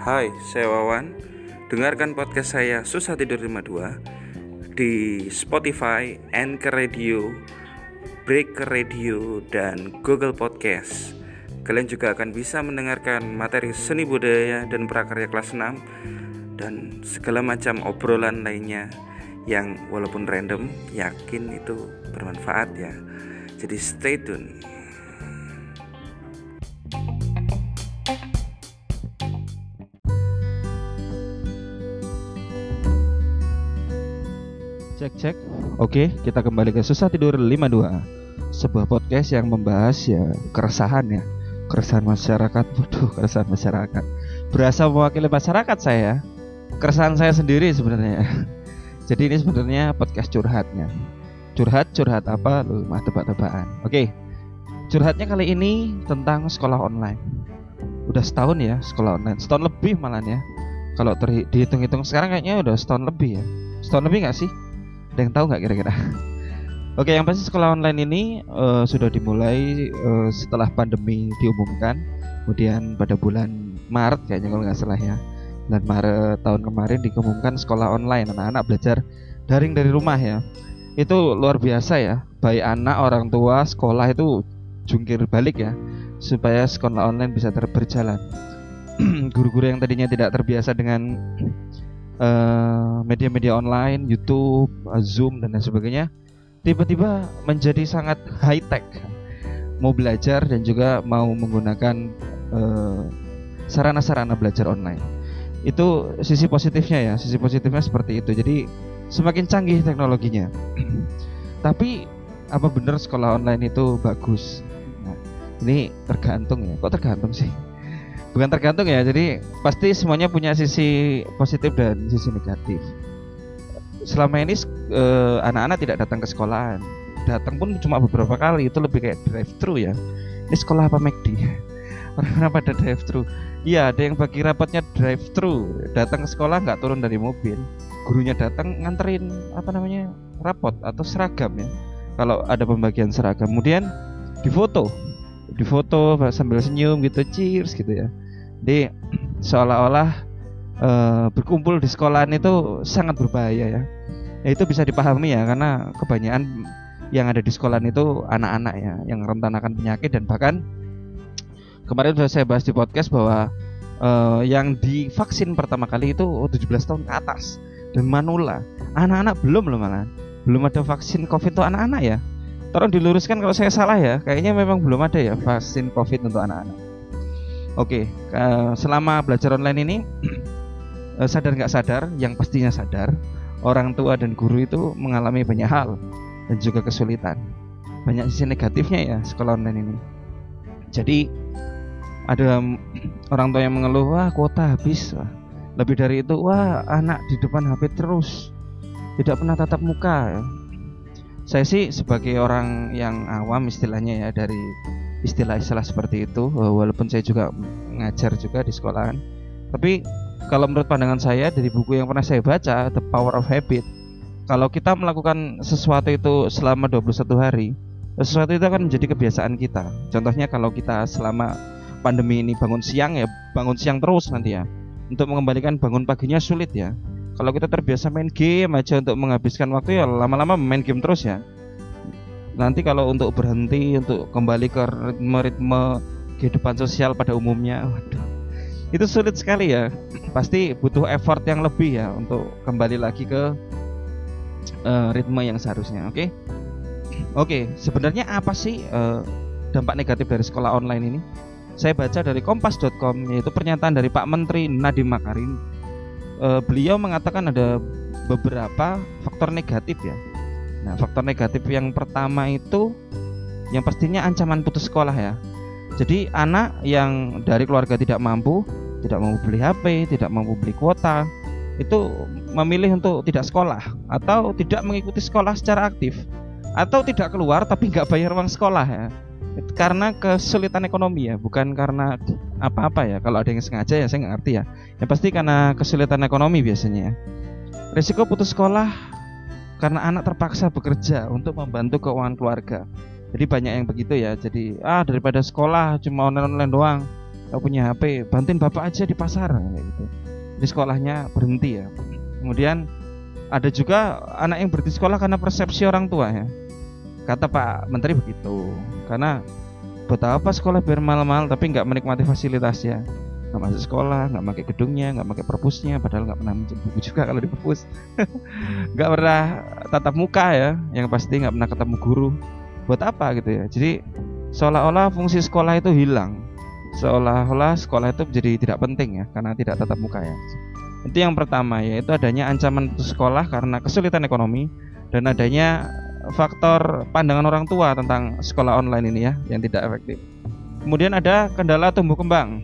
Hai, saya Wawan. Dengarkan podcast saya Susah Tidur 52 di Spotify, Anchor Radio, Breaker Radio, dan Google Podcast. Kalian juga akan bisa mendengarkan materi seni budaya dan prakarya kelas 6 dan segala macam obrolan lainnya yang walaupun random, yakin itu bermanfaat ya. Jadi stay tune. Cek cek. Oke, kita kembali ke Susah Tidur 52. Sebuah podcast yang membahas ya keresahan ya. Keresahan masyarakat. Waduh, keresahan masyarakat. Berasa mewakili masyarakat saya. Keresahan saya sendiri sebenarnya. Jadi ini sebenarnya podcast curhatnya. Curhat, curhat apa? Lu mah tebak-tebakan. Oke. Curhatnya kali ini tentang sekolah online. Udah setahun ya sekolah online. Setahun lebih malah ya. Kalau dihitung-hitung sekarang kayaknya udah setahun lebih ya. Setahun lebih nggak sih? Ada yang tahu nggak kira-kira? Oke, yang pasti sekolah online ini uh, sudah dimulai uh, setelah pandemi diumumkan, kemudian pada bulan Maret kayaknya kalau nggak salah ya, bulan Maret tahun kemarin diumumkan sekolah online, anak-anak belajar daring dari rumah ya. Itu luar biasa ya, baik anak, orang tua, sekolah itu jungkir balik ya, supaya sekolah online bisa terberjalan. Guru-guru yang tadinya tidak terbiasa dengan media-media uh, online, YouTube, uh, Zoom dan lain sebagainya, tiba-tiba menjadi sangat high tech. Mau belajar dan juga mau menggunakan eh, sarana-sarana belajar online. Itu sisi positifnya ya, sisi positifnya seperti itu. Jadi semakin canggih teknologinya. Tapi apa benar sekolah online itu bagus? Nah, ini tergantung ya. Kok tergantung sih? Bukan tergantung ya jadi pasti semuanya punya sisi positif dan sisi negatif. Selama ini eh, anak-anak tidak datang ke sekolahan. Datang pun cuma beberapa kali itu lebih kayak drive thru ya. Ini sekolah apa McD orang-orang pada drive thru iya ada yang bagi rapatnya drive thru datang ke sekolah nggak turun dari mobil. Gurunya datang nganterin apa namanya rapot atau seragam ya. Kalau ada pembagian seragam. Kemudian difoto. Difoto sambil senyum gitu cheers gitu ya jadi seolah-olah e, berkumpul di sekolahan itu sangat berbahaya ya. ya. Itu bisa dipahami ya karena kebanyakan yang ada di sekolahan itu anak-anak ya yang rentan akan penyakit dan bahkan kemarin sudah saya bahas di podcast bahwa e, yang divaksin pertama kali itu 17 tahun ke atas dan manula. Anak-anak belum loh malah. Belum ada vaksin Covid untuk anak-anak ya. Tolong diluruskan kalau saya salah ya. Kayaknya memang belum ada ya vaksin Covid untuk anak-anak. Oke, okay, selama belajar online ini eh, sadar nggak sadar, yang pastinya sadar, orang tua dan guru itu mengalami banyak hal dan juga kesulitan. Banyak sisi negatifnya ya sekolah online ini. Jadi ada orang tua yang mengeluh, wah kuota habis, wah. lebih dari itu, wah anak di depan HP terus, tidak pernah tatap muka. Ya. Saya sih sebagai orang yang awam istilahnya ya dari istilah-istilah seperti itu walaupun saya juga ngajar juga di sekolahan tapi kalau menurut pandangan saya dari buku yang pernah saya baca The Power of Habit kalau kita melakukan sesuatu itu selama 21 hari sesuatu itu akan menjadi kebiasaan kita. Contohnya kalau kita selama pandemi ini bangun siang ya bangun siang terus nanti ya. Untuk mengembalikan bangun paginya sulit ya. Kalau kita terbiasa main game aja untuk menghabiskan waktu ya lama-lama main game terus ya nanti kalau untuk berhenti untuk kembali ke ritme-ritme kehidupan sosial pada umumnya waduh. Itu sulit sekali ya. Pasti butuh effort yang lebih ya untuk kembali lagi ke uh, ritme yang seharusnya oke? Okay? oke okay, sebenarnya apa sih uh, dampak negatif dari sekolah online ini? Saya baca dari kompas.com yaitu pernyataan dari Pak Menteri Nadiem Makarim. Uh, beliau mengatakan ada beberapa faktor negatif ya Nah, faktor negatif yang pertama itu yang pastinya ancaman putus sekolah ya. Jadi anak yang dari keluarga tidak mampu, tidak mampu beli HP, tidak mampu beli kuota, itu memilih untuk tidak sekolah atau tidak mengikuti sekolah secara aktif atau tidak keluar tapi nggak bayar uang sekolah ya karena kesulitan ekonomi ya bukan karena apa-apa ya kalau ada yang sengaja ya saya nggak ngerti ya yang pasti karena kesulitan ekonomi biasanya ya. risiko putus sekolah karena anak terpaksa bekerja untuk membantu keuangan keluarga. Jadi banyak yang begitu ya. Jadi ah daripada sekolah cuma online-online doang, nggak punya HP, bantuin bapak aja di pasar gitu. Di sekolahnya berhenti ya. Kemudian ada juga anak yang berhenti sekolah karena persepsi orang tua ya. Kata Pak Menteri begitu. Karena buat apa sekolah biar mahal-mahal tapi nggak menikmati fasilitasnya nggak masuk sekolah nggak pakai gedungnya nggak pakai perpusnya padahal nggak pernah minjem buku juga kalau di perpus. Nggak pernah tatap muka ya yang pasti nggak pernah ketemu guru. Buat apa gitu ya? Jadi seolah-olah fungsi sekolah itu hilang. Seolah-olah sekolah itu menjadi tidak penting ya karena tidak tatap muka ya. Itu yang pertama yaitu adanya ancaman sekolah karena kesulitan ekonomi dan adanya faktor pandangan orang tua tentang sekolah online ini ya yang tidak efektif. Kemudian ada kendala tumbuh kembang.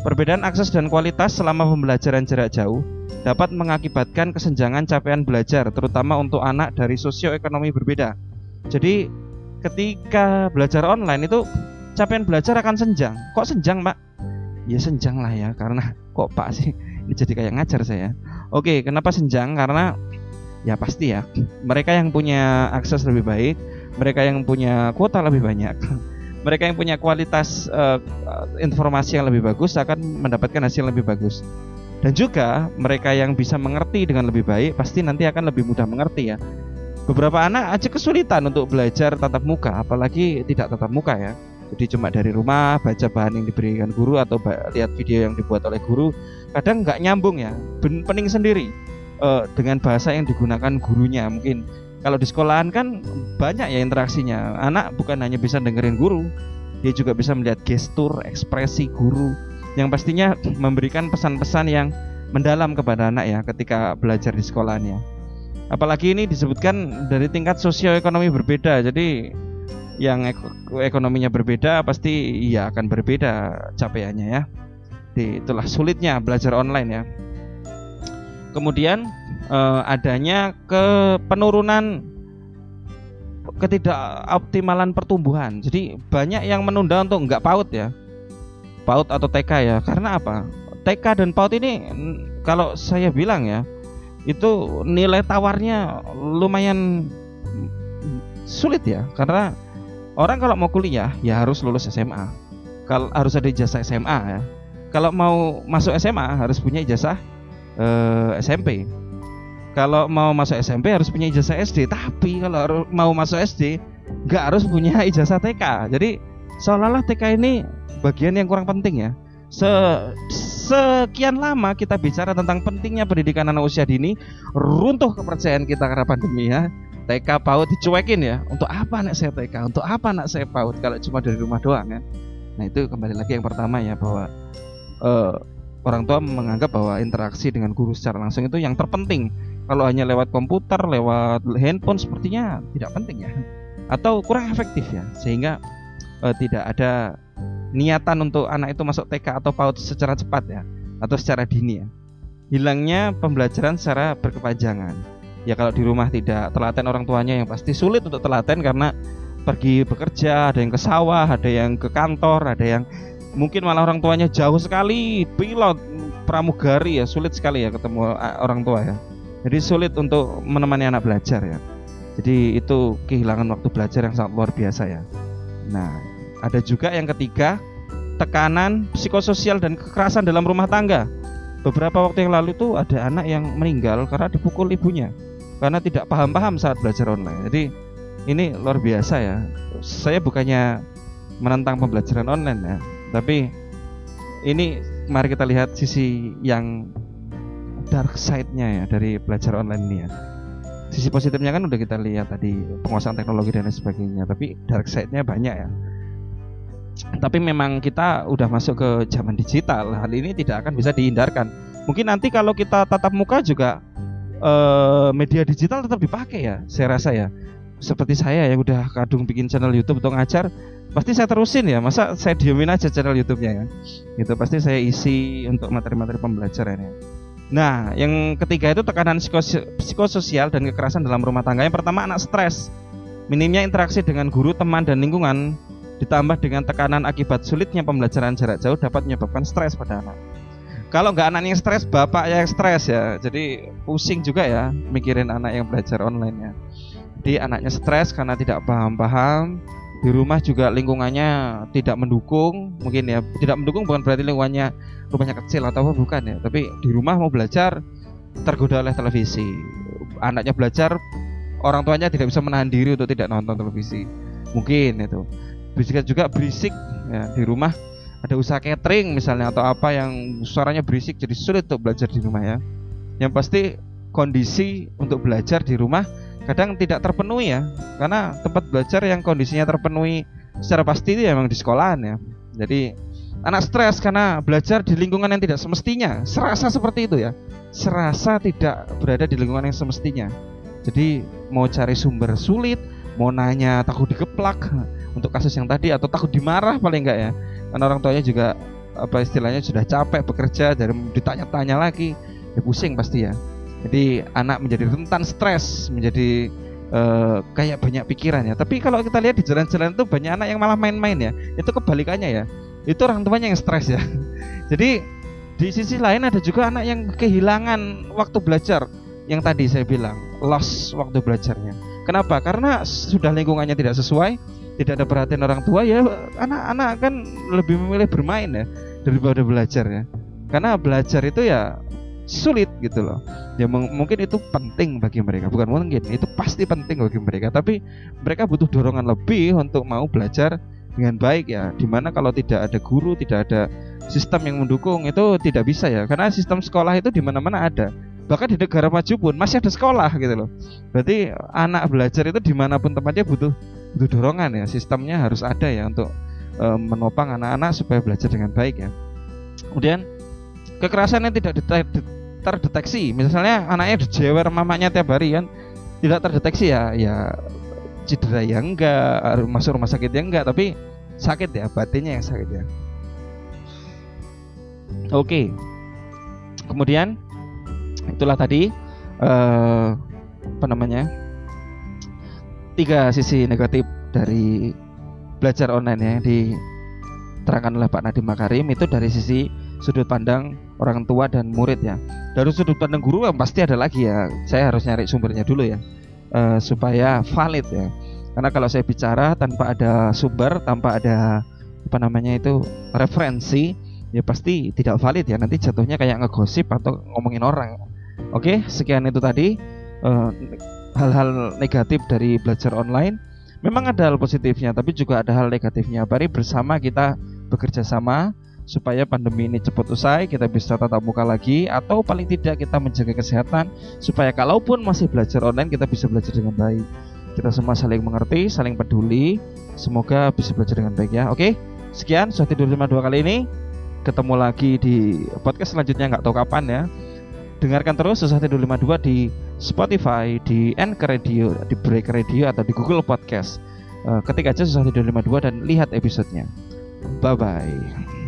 Perbedaan akses dan kualitas selama pembelajaran jarak jauh dapat mengakibatkan kesenjangan capaian belajar, terutama untuk anak dari sosioekonomi berbeda. Jadi, ketika belajar online itu capaian belajar akan senjang. Kok senjang, Pak? Ya senjang lah ya, karena kok Pak sih ini jadi kayak ngajar saya. Oke, kenapa senjang? Karena ya pasti ya, mereka yang punya akses lebih baik, mereka yang punya kuota lebih banyak mereka yang punya kualitas uh, informasi yang lebih bagus akan mendapatkan hasil yang lebih bagus. Dan juga mereka yang bisa mengerti dengan lebih baik pasti nanti akan lebih mudah mengerti ya. Beberapa anak aja kesulitan untuk belajar tatap muka, apalagi tidak tatap muka ya. Jadi cuma dari rumah baca bahan yang diberikan guru atau lihat video yang dibuat oleh guru, kadang nggak nyambung ya, pening sendiri uh, dengan bahasa yang digunakan gurunya mungkin kalau di sekolahan kan banyak ya interaksinya. Anak bukan hanya bisa dengerin guru, dia juga bisa melihat gestur, ekspresi guru yang pastinya memberikan pesan-pesan yang mendalam kepada anak ya ketika belajar di sekolahnya. Apalagi ini disebutkan dari tingkat sosioekonomi berbeda. Jadi yang ekonominya berbeda pasti ya akan berbeda capaiannya ya. Itulah sulitnya belajar online ya. Kemudian eh, adanya ke penurunan ketidakoptimalan pertumbuhan. Jadi banyak yang menunda untuk nggak PAUD ya. PAUD atau TK ya. Karena apa? TK dan PAUD ini kalau saya bilang ya, itu nilai tawarnya lumayan sulit ya. Karena orang kalau mau kuliah ya harus lulus SMA. Kalau harus ada ijazah SMA ya. Kalau mau masuk SMA harus punya ijazah eh, SMP kalau mau masuk SMP harus punya ijazah SD tapi kalau mau masuk SD nggak harus punya ijazah TK jadi seolah-olah TK ini bagian yang kurang penting ya. Se sekian lama kita bicara tentang pentingnya pendidikan anak usia dini runtuh kepercayaan kita karena pandemi ya. TK PAUD dicuekin ya. Untuk apa anak saya TK untuk apa anak saya PAUD kalau cuma dari rumah doang ya? Nah itu kembali lagi yang pertama ya bahwa uh, orang tua menganggap bahwa interaksi dengan guru secara langsung itu yang terpenting kalau hanya lewat komputer, lewat handphone sepertinya tidak penting ya. Atau kurang efektif ya, sehingga uh, tidak ada niatan untuk anak itu masuk TK atau PAUD secara cepat ya, atau secara dini ya. Hilangnya pembelajaran secara berkepanjangan. Ya kalau di rumah tidak telaten orang tuanya yang pasti sulit untuk telaten karena pergi bekerja, ada yang ke sawah, ada yang ke kantor, ada yang mungkin malah orang tuanya jauh sekali, pilot, pramugari ya, sulit sekali ya ketemu eh, orang tua ya. Jadi sulit untuk menemani anak belajar ya. Jadi itu kehilangan waktu belajar yang sangat luar biasa ya. Nah, ada juga yang ketiga, tekanan psikososial dan kekerasan dalam rumah tangga. Beberapa waktu yang lalu tuh ada anak yang meninggal karena dipukul ibunya karena tidak paham-paham saat belajar online. Jadi ini luar biasa ya. Saya bukannya menentang pembelajaran online ya, tapi ini mari kita lihat sisi yang dark side-nya ya dari belajar online ini ya. Sisi positifnya kan udah kita lihat tadi penguasaan teknologi dan lain sebagainya, tapi dark side-nya banyak ya. Tapi memang kita udah masuk ke zaman digital, hal ini tidak akan bisa dihindarkan. Mungkin nanti kalau kita tatap muka juga eh, media digital tetap dipakai ya, saya rasa ya. Seperti saya yang udah kadung bikin channel YouTube untuk ngajar, pasti saya terusin ya. Masa saya diemin aja channel YouTube-nya ya. Gitu pasti saya isi untuk materi-materi pembelajaran ya. Nah, yang ketiga itu tekanan psikososial dan kekerasan dalam rumah tangga. Yang pertama anak stres. Minimnya interaksi dengan guru, teman dan lingkungan ditambah dengan tekanan akibat sulitnya pembelajaran jarak jauh dapat menyebabkan stres pada anak. Kalau nggak anak yang stres, bapak yang stres ya. Jadi pusing juga ya mikirin anak yang belajar online ya. Jadi anaknya stres karena tidak paham-paham, di rumah juga lingkungannya tidak mendukung mungkin ya tidak mendukung bukan berarti lingkungannya rumahnya kecil atau apa bukan ya. Tapi di rumah mau belajar tergoda oleh televisi. Anaknya belajar orang tuanya tidak bisa menahan diri untuk tidak nonton televisi. Mungkin itu. Bisa juga berisik ya, di rumah. Ada usaha catering misalnya atau apa yang suaranya berisik jadi sulit untuk belajar di rumah ya. Yang pasti kondisi untuk belajar di rumah kadang tidak terpenuhi ya. Karena tempat belajar yang kondisinya terpenuhi secara pasti itu ya memang di sekolahan ya. Jadi anak stres karena belajar di lingkungan yang tidak semestinya. Serasa seperti itu ya. Serasa tidak berada di lingkungan yang semestinya. Jadi mau cari sumber sulit mau nanya takut dikeplak untuk kasus yang tadi atau takut dimarah paling enggak ya. Karena orang tuanya juga apa istilahnya sudah capek bekerja jadi ditanya-tanya lagi. Ya pusing pasti ya jadi anak menjadi rentan stres, menjadi uh, kayak banyak pikiran ya. Tapi kalau kita lihat di jalan-jalan itu banyak anak yang malah main-main ya. Itu kebalikannya ya. Itu orang tuanya yang stres ya. Jadi di sisi lain ada juga anak yang kehilangan waktu belajar yang tadi saya bilang lost waktu belajarnya. Kenapa? Karena sudah lingkungannya tidak sesuai, tidak ada perhatian orang tua ya anak-anak kan lebih memilih bermain ya daripada belajar ya. Karena belajar itu ya sulit gitu loh. Ya mungkin itu penting bagi mereka, bukan mungkin itu pasti penting bagi mereka. Tapi mereka butuh dorongan lebih untuk mau belajar dengan baik ya. Di mana kalau tidak ada guru, tidak ada sistem yang mendukung itu tidak bisa ya. Karena sistem sekolah itu di mana-mana ada. Bahkan di negara maju pun masih ada sekolah gitu loh. Berarti anak belajar itu di mana pun tempatnya butuh butuh dorongan ya. Sistemnya harus ada ya untuk e, menopang anak-anak supaya belajar dengan baik ya. Kemudian kekerasan yang tidak terdeteksi. Misalnya anaknya dijewer mamanya tiap hari kan tidak terdeteksi ya ya cedera ya enggak masuk rumah sakit ya enggak tapi sakit ya batinnya yang sakit ya. Oke. Kemudian itulah tadi eh, apa namanya tiga sisi negatif dari belajar online ya diterangkan oleh Pak Nadiem Makarim itu dari sisi sudut pandang orang tua dan murid ya. Dari sudut pandang guru yang pasti ada lagi ya. Saya harus nyari sumbernya dulu ya, uh, supaya valid ya. Karena kalau saya bicara tanpa ada sumber, tanpa ada apa namanya itu referensi, ya pasti tidak valid ya. Nanti jatuhnya kayak ngegosip atau ngomongin orang. Oke, sekian itu tadi eh, hal-hal negatif dari belajar online. Memang ada hal positifnya, tapi juga ada hal negatifnya. Mari bersama kita bekerja sama supaya pandemi ini cepat usai, kita bisa tatap muka lagi atau paling tidak kita menjaga kesehatan supaya kalaupun masih belajar online kita bisa belajar dengan baik. Kita semua saling mengerti, saling peduli. Semoga bisa belajar dengan baik ya. Oke, sekian sudah tidur lima dua kali ini. Ketemu lagi di podcast selanjutnya nggak tahu kapan ya. Dengarkan terus Susah Tidur 52 di Spotify, di Anchor Radio, di Break Radio atau di Google Podcast. Eh, ketik aja Susah Tidur 52 dan lihat episodenya. Bye bye.